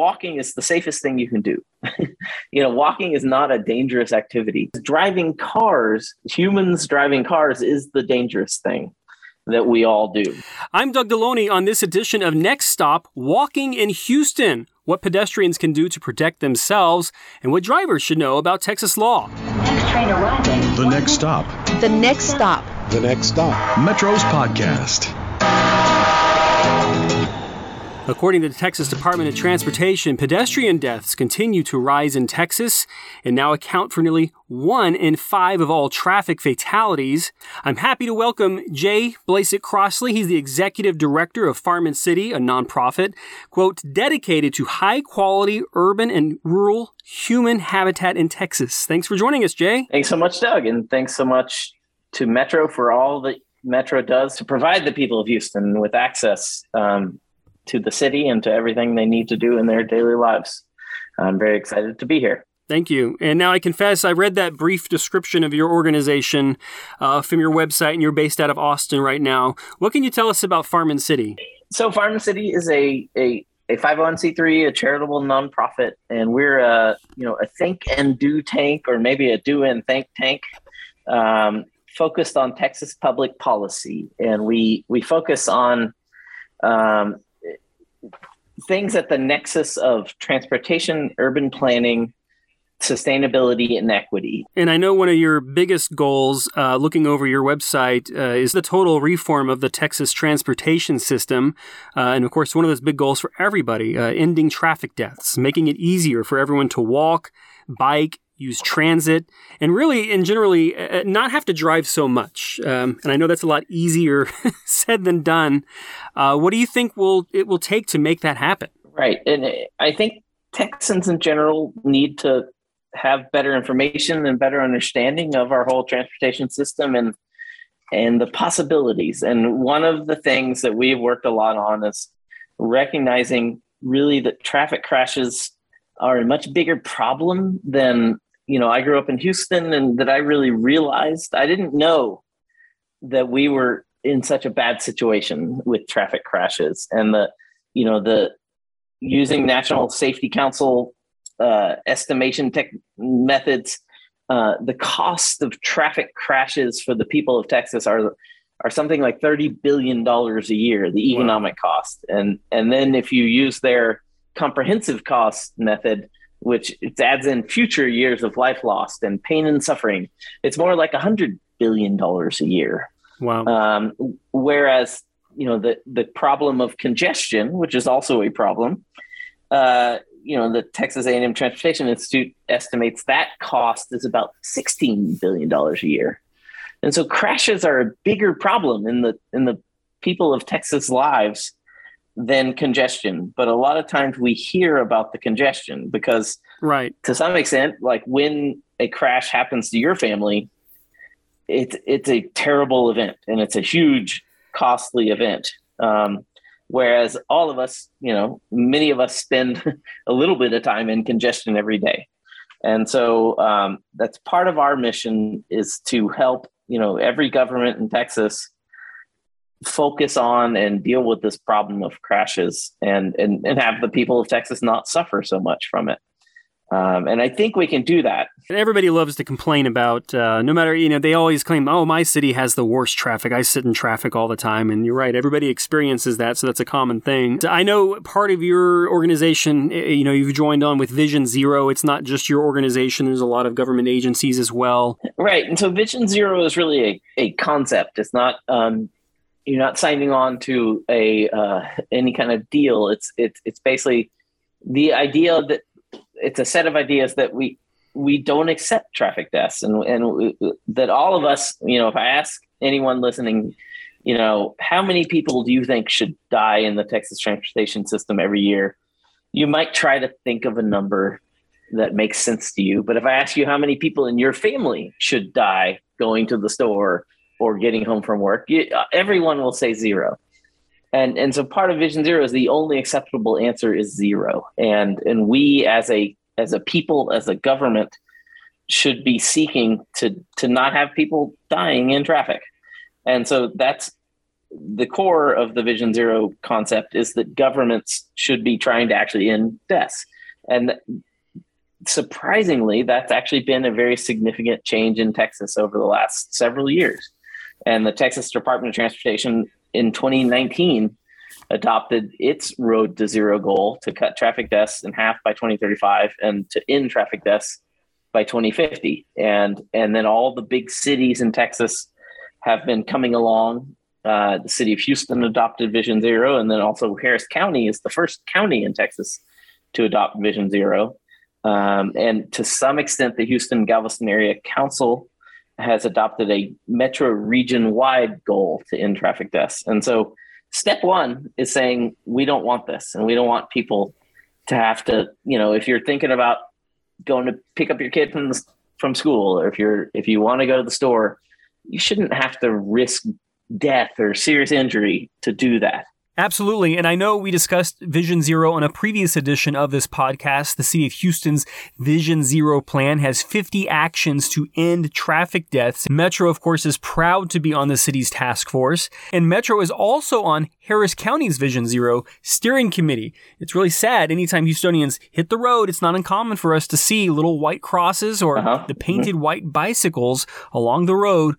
walking is the safest thing you can do. you know, walking is not a dangerous activity. Driving cars, humans driving cars is the dangerous thing that we all do. I'm Doug Delony on this edition of Next Stop Walking in Houston. What pedestrians can do to protect themselves and what drivers should know about Texas law. Next train arriving. The next stop. The next stop. The next stop. Metro's podcast. According to the Texas Department of Transportation, pedestrian deaths continue to rise in Texas and now account for nearly one in five of all traffic fatalities. I'm happy to welcome Jay Blazek Crossley. He's the executive director of Farm City, a nonprofit, quote, dedicated to high quality urban and rural human habitat in Texas. Thanks for joining us, Jay. Thanks so much, Doug. And thanks so much to Metro for all that Metro does to provide the people of Houston with access um, to the city and to everything they need to do in their daily lives. I'm very excited to be here. Thank you. And now I confess, I read that brief description of your organization uh, from your website, and you're based out of Austin right now. What can you tell us about Farm and City? So, Farm and City is a, a a 501c3, a charitable nonprofit, and we're a you know a think and do tank, or maybe a do and think tank, um, focused on Texas public policy, and we we focus on um, things at the nexus of transportation, urban planning, sustainability, and equity. And I know one of your biggest goals, uh, looking over your website, uh, is the total reform of the Texas transportation system. Uh, and of course, one of those big goals for everybody uh, ending traffic deaths, making it easier for everyone to walk, bike, use transit, and really and generally uh, not have to drive so much. Um, and I know that's a lot easier said than done. Uh, what do you think will it will take to make that happen? Right, and I think Texans in general need to have better information and better understanding of our whole transportation system and and the possibilities. And one of the things that we've worked a lot on is recognizing really that traffic crashes are a much bigger problem than you know, I grew up in Houston and that I really realized I didn't know that we were in such a bad situation with traffic crashes and the, you know, the using National Safety Council uh, estimation tech methods, uh, the cost of traffic crashes for the people of Texas are are something like thirty billion dollars a year, the economic wow. cost, and and then if you use their comprehensive cost method, which it adds in future years of life lost and pain and suffering. It's more like a hundred billion dollars a year. Wow. Um, whereas you know the the problem of congestion, which is also a problem, uh, you know the Texas A&M Transportation Institute estimates that cost is about sixteen billion dollars a year, and so crashes are a bigger problem in the in the people of Texas lives than congestion. But a lot of times we hear about the congestion because, right, to some extent, like when a crash happens to your family, it's it's a terrible event and it's a huge, costly event. Um, whereas all of us, you know, many of us spend a little bit of time in congestion every day, and so um, that's part of our mission is to help you know every government in Texas focus on and deal with this problem of crashes and, and, and have the people of Texas not suffer so much from it. Um, and I think we can do that. And everybody loves to complain about, uh, no matter, you know, they always claim, oh, my city has the worst traffic. I sit in traffic all the time. And you're right, everybody experiences that. So that's a common thing. I know part of your organization, eh, you know, you've joined on with Vision Zero. It's not just your organization, there's a lot of government agencies as well. Right. And so Vision Zero is really a, a concept. It's not, um, you're not signing on to a uh, any kind of deal. It's it's it's basically the idea that it's a set of ideas that we we don't accept traffic deaths and and we, that all of us you know if i ask anyone listening you know how many people do you think should die in the texas transportation system every year you might try to think of a number that makes sense to you but if i ask you how many people in your family should die going to the store or getting home from work, you, uh, everyone will say zero. And and so part of Vision Zero is the only acceptable answer is zero. And and we as a as a people as a government should be seeking to to not have people dying in traffic. And so that's the core of the Vision Zero concept is that governments should be trying to actually end deaths. And surprisingly, that's actually been a very significant change in Texas over the last several years. And the Texas Department of Transportation in 2019 adopted its road to zero goal to cut traffic deaths in half by 2035 and to end traffic deaths by 2050. And and then all the big cities in Texas have been coming along. Uh, the city of Houston adopted Vision Zero, and then also Harris County is the first county in Texas to adopt Vision Zero. Um, and to some extent, the Houston Galveston Area Council has adopted a metro region wide goal to end traffic deaths. And so, step one is saying we don't want this, and we don't want people to have to, you know, if you're thinking about going to pick up your kid from the, from school, or if you're if you want to go to the store, you shouldn't have to risk death or serious injury to do that. Absolutely. And I know we discussed Vision Zero on a previous edition of this podcast. The city of Houston's Vision Zero plan has 50 actions to end traffic deaths. Metro, of course, is proud to be on the city's task force. And Metro is also on Harris County's Vision Zero steering committee. It's really sad. Anytime Houstonians hit the road, it's not uncommon for us to see little white crosses or uh-huh. the painted white bicycles along the road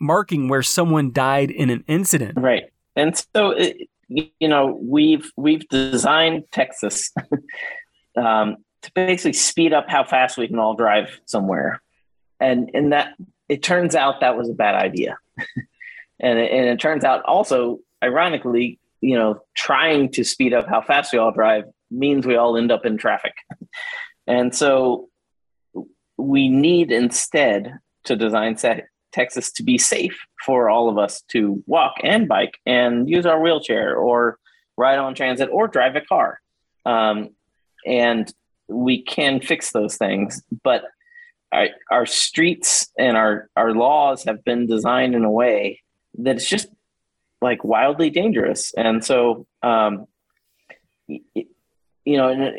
marking where someone died in an incident. Right. And so it, you know we've we've designed Texas um, to basically speed up how fast we can all drive somewhere, and and that it turns out that was a bad idea, and and it turns out also ironically you know trying to speed up how fast we all drive means we all end up in traffic, and so we need instead to design set Texas to be safe for all of us to walk and bike and use our wheelchair or ride on transit or drive a car. Um, and we can fix those things, but our, our streets and our, our laws have been designed in a way that it's just like wildly dangerous. And so, um, you know,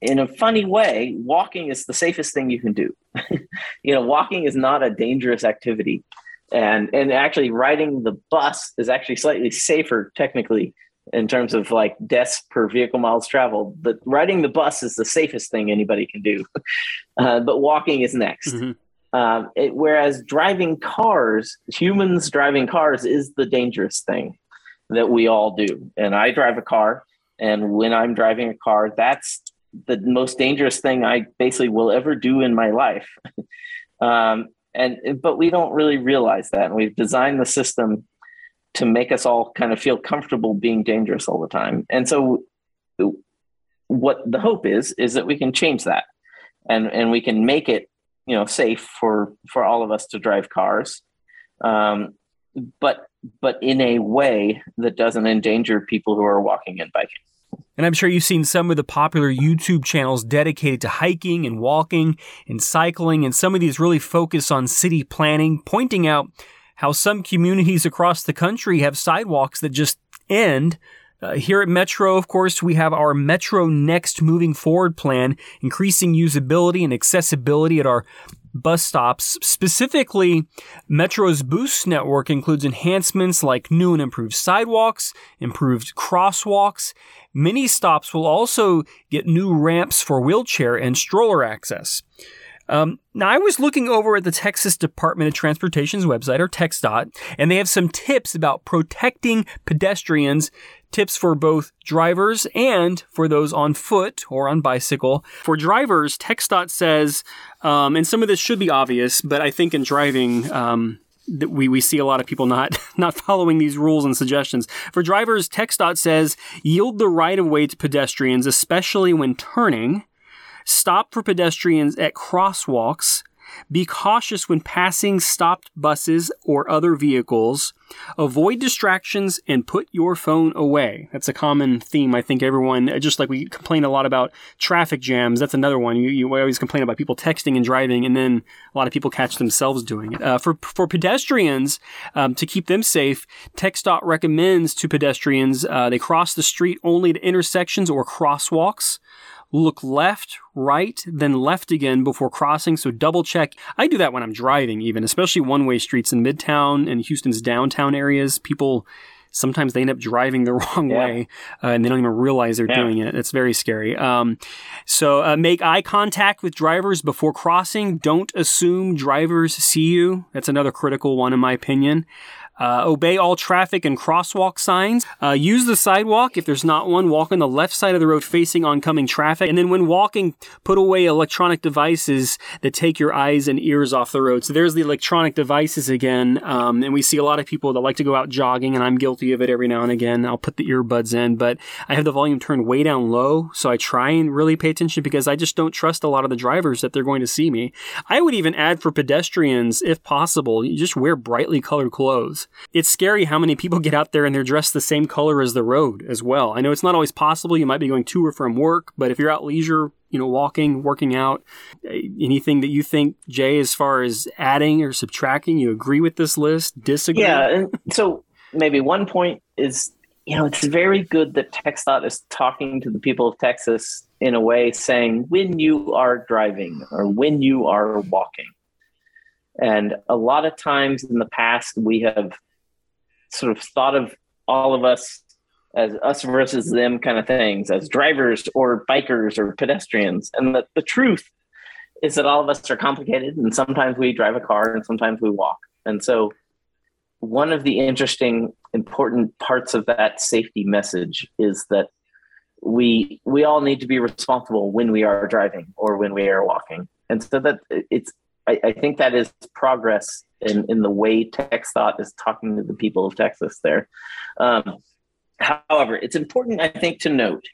in a funny way, walking is the safest thing you can do. you know, walking is not a dangerous activity. And and actually riding the bus is actually slightly safer technically in terms of like deaths per vehicle miles traveled. But riding the bus is the safest thing anybody can do. Uh, but walking is next. Mm-hmm. Um, it, whereas driving cars, humans driving cars is the dangerous thing that we all do. And I drive a car. And when I'm driving a car, that's the most dangerous thing I basically will ever do in my life. um, and but we don't really realize that, and we've designed the system to make us all kind of feel comfortable being dangerous all the time. And so, what the hope is is that we can change that, and and we can make it you know safe for for all of us to drive cars, um, but but in a way that doesn't endanger people who are walking and biking. And I'm sure you've seen some of the popular YouTube channels dedicated to hiking and walking and cycling, and some of these really focus on city planning, pointing out how some communities across the country have sidewalks that just end. Uh, here at Metro, of course, we have our Metro Next Moving Forward plan, increasing usability and accessibility at our bus stops. Specifically, Metro's Boost network includes enhancements like new and improved sidewalks, improved crosswalks. Many stops will also get new ramps for wheelchair and stroller access. Um, now, I was looking over at the Texas Department of Transportation's website, or TxDOT, and they have some tips about protecting pedestrians tips for both drivers and for those on foot or on bicycle. For drivers, TxDOT says, um, and some of this should be obvious, but I think in driving, um, we, we see a lot of people not not following these rules and suggestions. For drivers, TxDOT says yield the right of way to pedestrians, especially when turning. Stop for pedestrians at crosswalks be cautious when passing stopped buses or other vehicles. Avoid distractions and put your phone away. That's a common theme. I think everyone, just like we complain a lot about traffic jams, that's another one. You, you always complain about people texting and driving, and then a lot of people catch themselves doing it. Uh, for, for pedestrians, um, to keep them safe, TxDOT recommends to pedestrians uh, they cross the street only at intersections or crosswalks look left, right, then left again before crossing. So double check. I do that when I'm driving, even, especially one way streets in Midtown and Houston's downtown areas. People sometimes they end up driving the wrong Yeah. way uh, and they don't even realize they're Yeah. doing it. It's very scary. Um, so uh, make eye contact with drivers before crossing. Don't assume drivers see you. That's another critical one, in my opinion. Uh, obey all traffic and crosswalk signs. Uh, use the sidewalk. If there's not one, walk on the left side of the road facing oncoming traffic. And then when walking, put away electronic devices that take your eyes and ears off the road. So there's the electronic devices again. Um, and we see a lot of people that like to go out jogging, and I'm guilty of it every now and again. I'll put the earbuds in, but I have the volume turned way down low. So I try and really pay attention because I just don't trust a lot of the drivers that they're going to see me. I would even add for pedestrians, if possible, you just wear brightly colored clothes. It's scary how many people get out there and they're dressed the same color as the road as well. I know it's not always possible. You might be going to or from work, but if you're out leisure, you know, walking, working out, eh, anything that you think, Jay, as far as adding or subtracting, you agree with this list? Disagree? Yeah, so maybe one point is, you know, it's very good that TxDOT is talking to the people of Texas in a way saying when you are driving or when you are walking. And a lot of times in the past, we have sort of thought of all of us as us versus them kind of things, as drivers or bikers or pedestrians. And the, the truth is that all of us are complicated, and sometimes we drive a car and sometimes we walk. And so, one of the interesting, important parts of that safety message is that we we all need to be responsible when we are driving or when we are walking. And so that it's I, I think that is progress in, in the way TxDOT is talking to the people of Texas there. Um, however, it's important, I think, to note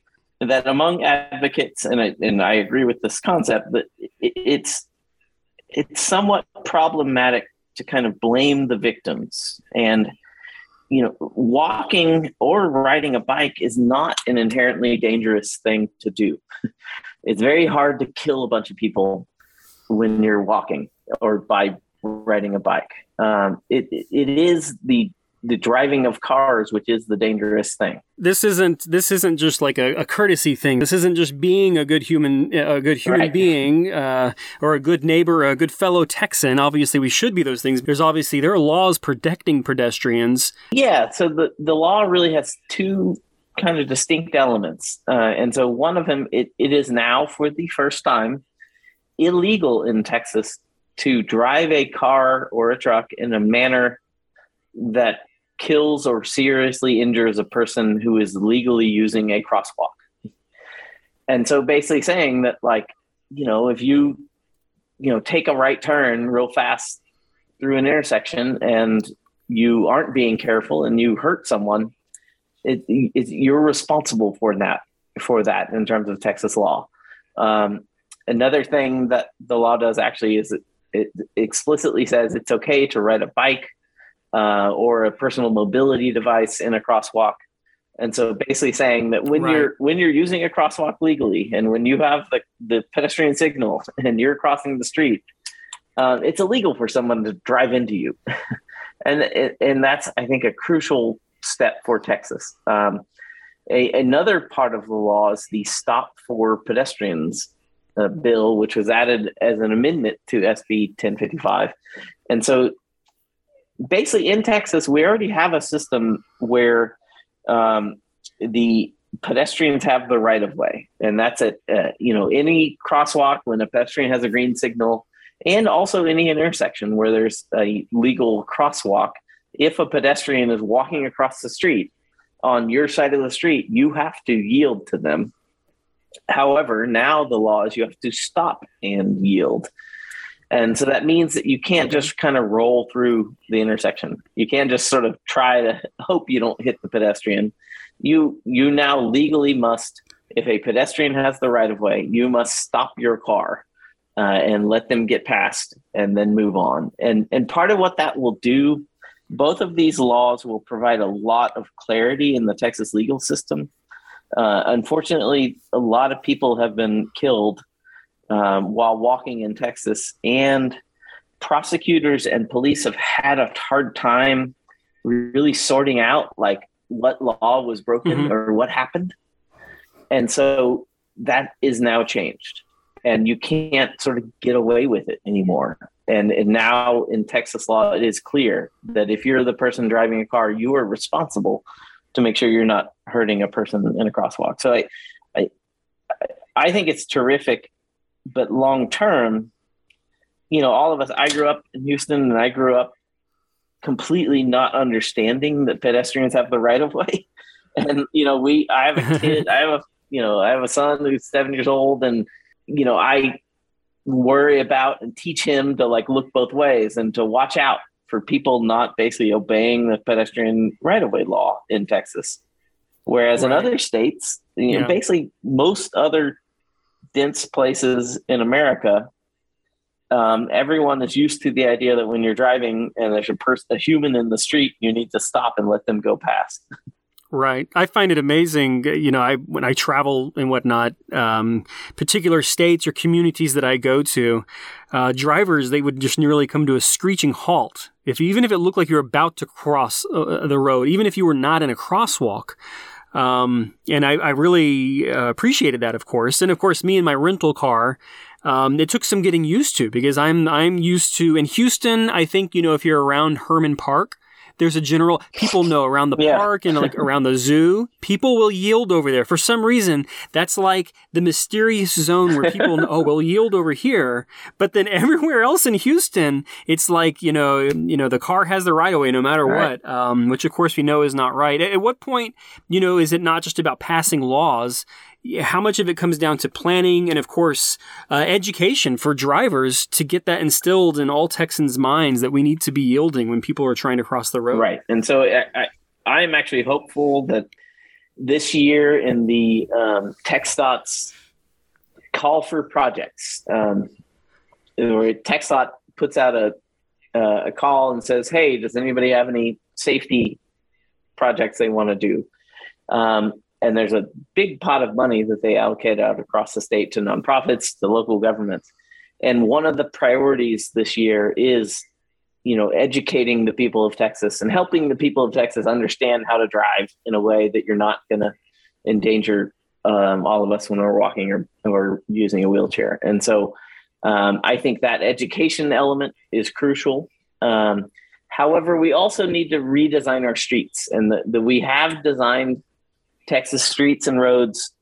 that among advocates, and I, and I agree with this concept, that it, it's it's somewhat problematic to kind of blame the victims and you know walking or riding a bike is not an inherently dangerous thing to do it's very hard to kill a bunch of people when you're walking or by riding a bike um, it, it is the the driving of cars which is the dangerous thing this isn't this isn't just like a, a, courtesy thing. This isn't just being a good human a good human Right. being uh, or a good neighbor, a good fellow Texan. Obviously, we should be those things. There's obviously there are laws protecting pedestrians. Yeah, so the, the law really has two kind of distinct elements. Uh, and so one of them, it, it is now for the first time illegal in Texas to drive a car or a truck in a manner that kills or seriously injures a person who is legally using a crosswalk. And so basically saying that, like, you know, if you, you know, take a right turn real fast through an intersection and you aren't being careful and you hurt someone, it, it, you're responsible for that for that in terms of Texas law. Um, another thing that the law does actually is it, it explicitly says it's okay to ride a bike uh, or a personal mobility device in a crosswalk. And so basically saying that when Right. you're when you're using a crosswalk legally and when you have the, the pedestrian signal and you're crossing the street, uh, it's illegal for someone to drive into you. and and that's I think a crucial step for Texas. Um, a, another part of the law is the Stop for Pedestrians uh, bill, which was added as an amendment to SB 1055. And so basically in Texas, we already have a system where um, the pedestrians have the right of way. And that's at, uh, you know, any crosswalk when a pedestrian has a green signal and also any intersection where there's a legal crosswalk. If a pedestrian is walking across the street on your side of the street, you have to yield to them. However, now the law is you have to stop and yield. And so that means that you can't just kind of roll through the intersection. You can't just sort of try to hope you don't hit the pedestrian. You you now legally must, if a pedestrian has the right of way, you must stop your car uh, and let them get past and then move on. And and part of what that will do, both of these laws will provide a lot of clarity in the Texas legal system. Uh, unfortunately, a lot of people have been killed um, while walking in Texas, and prosecutors and police have had a hard time really sorting out like what law was broken Mhm. or what happened. And so that is now changed, and you can't sort of get away with it anymore. and, and now in Texas law, it is clear that if you're the person driving a car, you are responsible to make sure you're not hurting a person in a crosswalk. So I, I, I think it's terrific, but long term, you know, all of us. I grew up in Houston, and I grew up completely not understanding that pedestrians have the right of way. And you know, we I have a kid, I have a you know, I have a son who's seven years old, and you know, I worry about and teach him to like look both ways and to watch out for people not basically obeying the pedestrian right of way law in Texas. Whereas right. in other states, you know, yeah. basically most other dense places in America, um, everyone is used to the idea that when you're driving and there's a person, a human in the street, you need to stop and let them go past. Right. I find it amazing, you know, I when I travel and whatnot, um, particular states or communities that I go to, uh, drivers they would just nearly come to a screeching halt if even if it looked like you're about to cross uh, the road, even if you were not in a crosswalk. Um, and I, I really uh, appreciated that, of course. And of course, me and my rental car, um, it took some getting used to because I'm I'm used to in Houston. I think you know if you're around Hermann Park, there's a general people know around the yeah. park and like around the zoo, people will yield over there. For some reason, that's like the mysterious zone where people know, oh, we'll yield over here. But then everywhere else in Houston, it's like, you know, you know, the car has the right of way no matter what, um, which of course we know is not right. At, at what point, you know, is it not just about passing laws? how much of it comes down to planning and, of course, uh, education for drivers to get that instilled in all Texans' minds that we need to be yielding when people are trying to cross the road. Right. And so I, I, am actually hopeful that this year in the um, TxDOT's call for projects, um, where TxDOT puts out a, uh, a call and says, hey, does anybody have any safety projects they want to do? Um, and there's a big pot of money that they allocate out across the state to nonprofits, to local governments. And one of the priorities this year is, you know, educating the people of Texas and helping the people of Texas understand how to drive in a way that you're not going to endanger um, all of us when we're walking or, or using a wheelchair. And so um, I think that education element is crucial. Um, however, we also need to redesign our streets, and the we have designed Texas streets and roads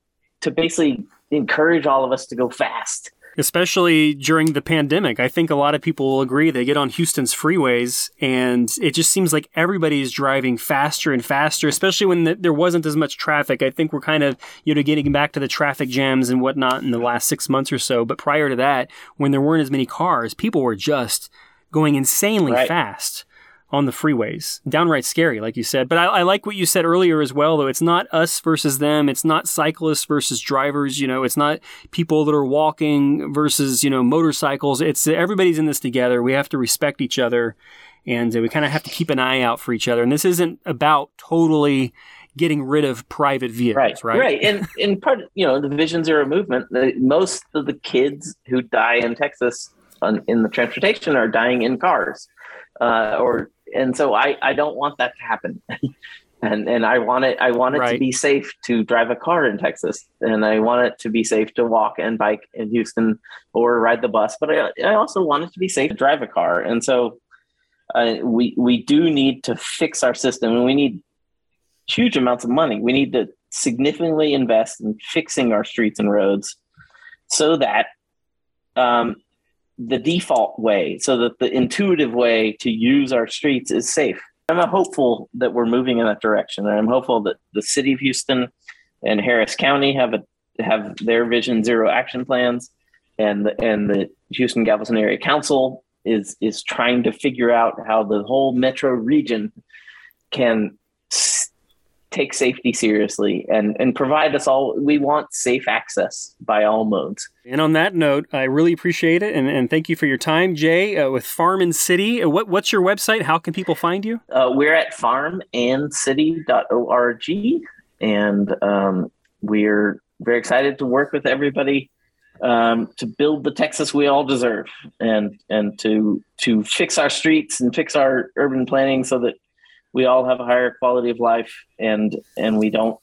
to basically encourage all of us to go fast. Especially during the pandemic. I think a lot of people will agree. They get on Houston's freeways and it just seems like everybody is driving faster and faster, especially when the, there wasn't as much traffic. I think we're kind of, you know, getting back to the traffic jams and whatnot in the last six months or so. But prior to that, when there weren't as many cars, people were just going insanely right. fast on the freeways. Downright scary, like you said. But I, I, like what you said earlier as well, though. It's not us versus them. It's not cyclists versus drivers. You know, it's not people that are walking versus, you know, motorcycles. It's everybody's in this together. We have to respect each other and we kind of have to keep an eye out for each other. And this isn't about totally getting rid of private vehicles, right? Right. right. And in part, you know, the Vision Zero movement, the, most of the kids who die in Texas on, in the transportation are dying in cars. Uh, or and so I, I don't want that to happen. and and I want it I want it right. to be safe to drive a car in Texas, and I want it to be safe to walk and bike in Houston or ride the bus. But I, I also want it to be safe to drive a car, and so uh, we we do need to fix our system, and we need huge amounts of money. We need to significantly invest in fixing our streets and roads so that um, the default way so that the intuitive way to use our streets is safe. I'm hopeful that we're moving in that direction. And I'm hopeful that the city of Houston and Harris County have a have their Vision Zero action plans, and the, and the Houston Galveston Area Council is is trying to figure out how the whole metro region can take safety seriously and, and provide us all. We want safe access by all modes. And on that note, I really appreciate it and, and thank you for your time, Jay, uh, with Farm and City. Uh, what, what's your website? How can people find you? Uh, we're at farmandcity.org and um, we're very excited to work with everybody um, to build the Texas we all deserve and and to to fix our streets and fix our urban planning so that we all have a higher quality of life and and we don't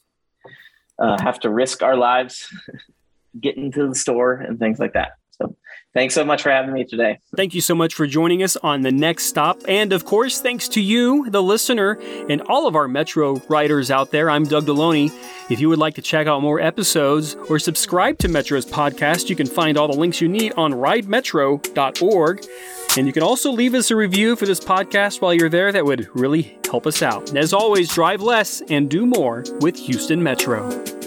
uh, have to risk our lives getting to the store and things like that So thanks so much for having me today. Thank you so much for joining us on the next stop. And of course, thanks to you, the listener, and all of our Metro writers out there. I'm Doug Delony. If you would like to check out more episodes or subscribe to Metro's podcast, you can find all the links you need on ridemetro.org. And you can also leave us a review for this podcast while you're there. That would really help us out. As always, drive less and do more with Houston Metro.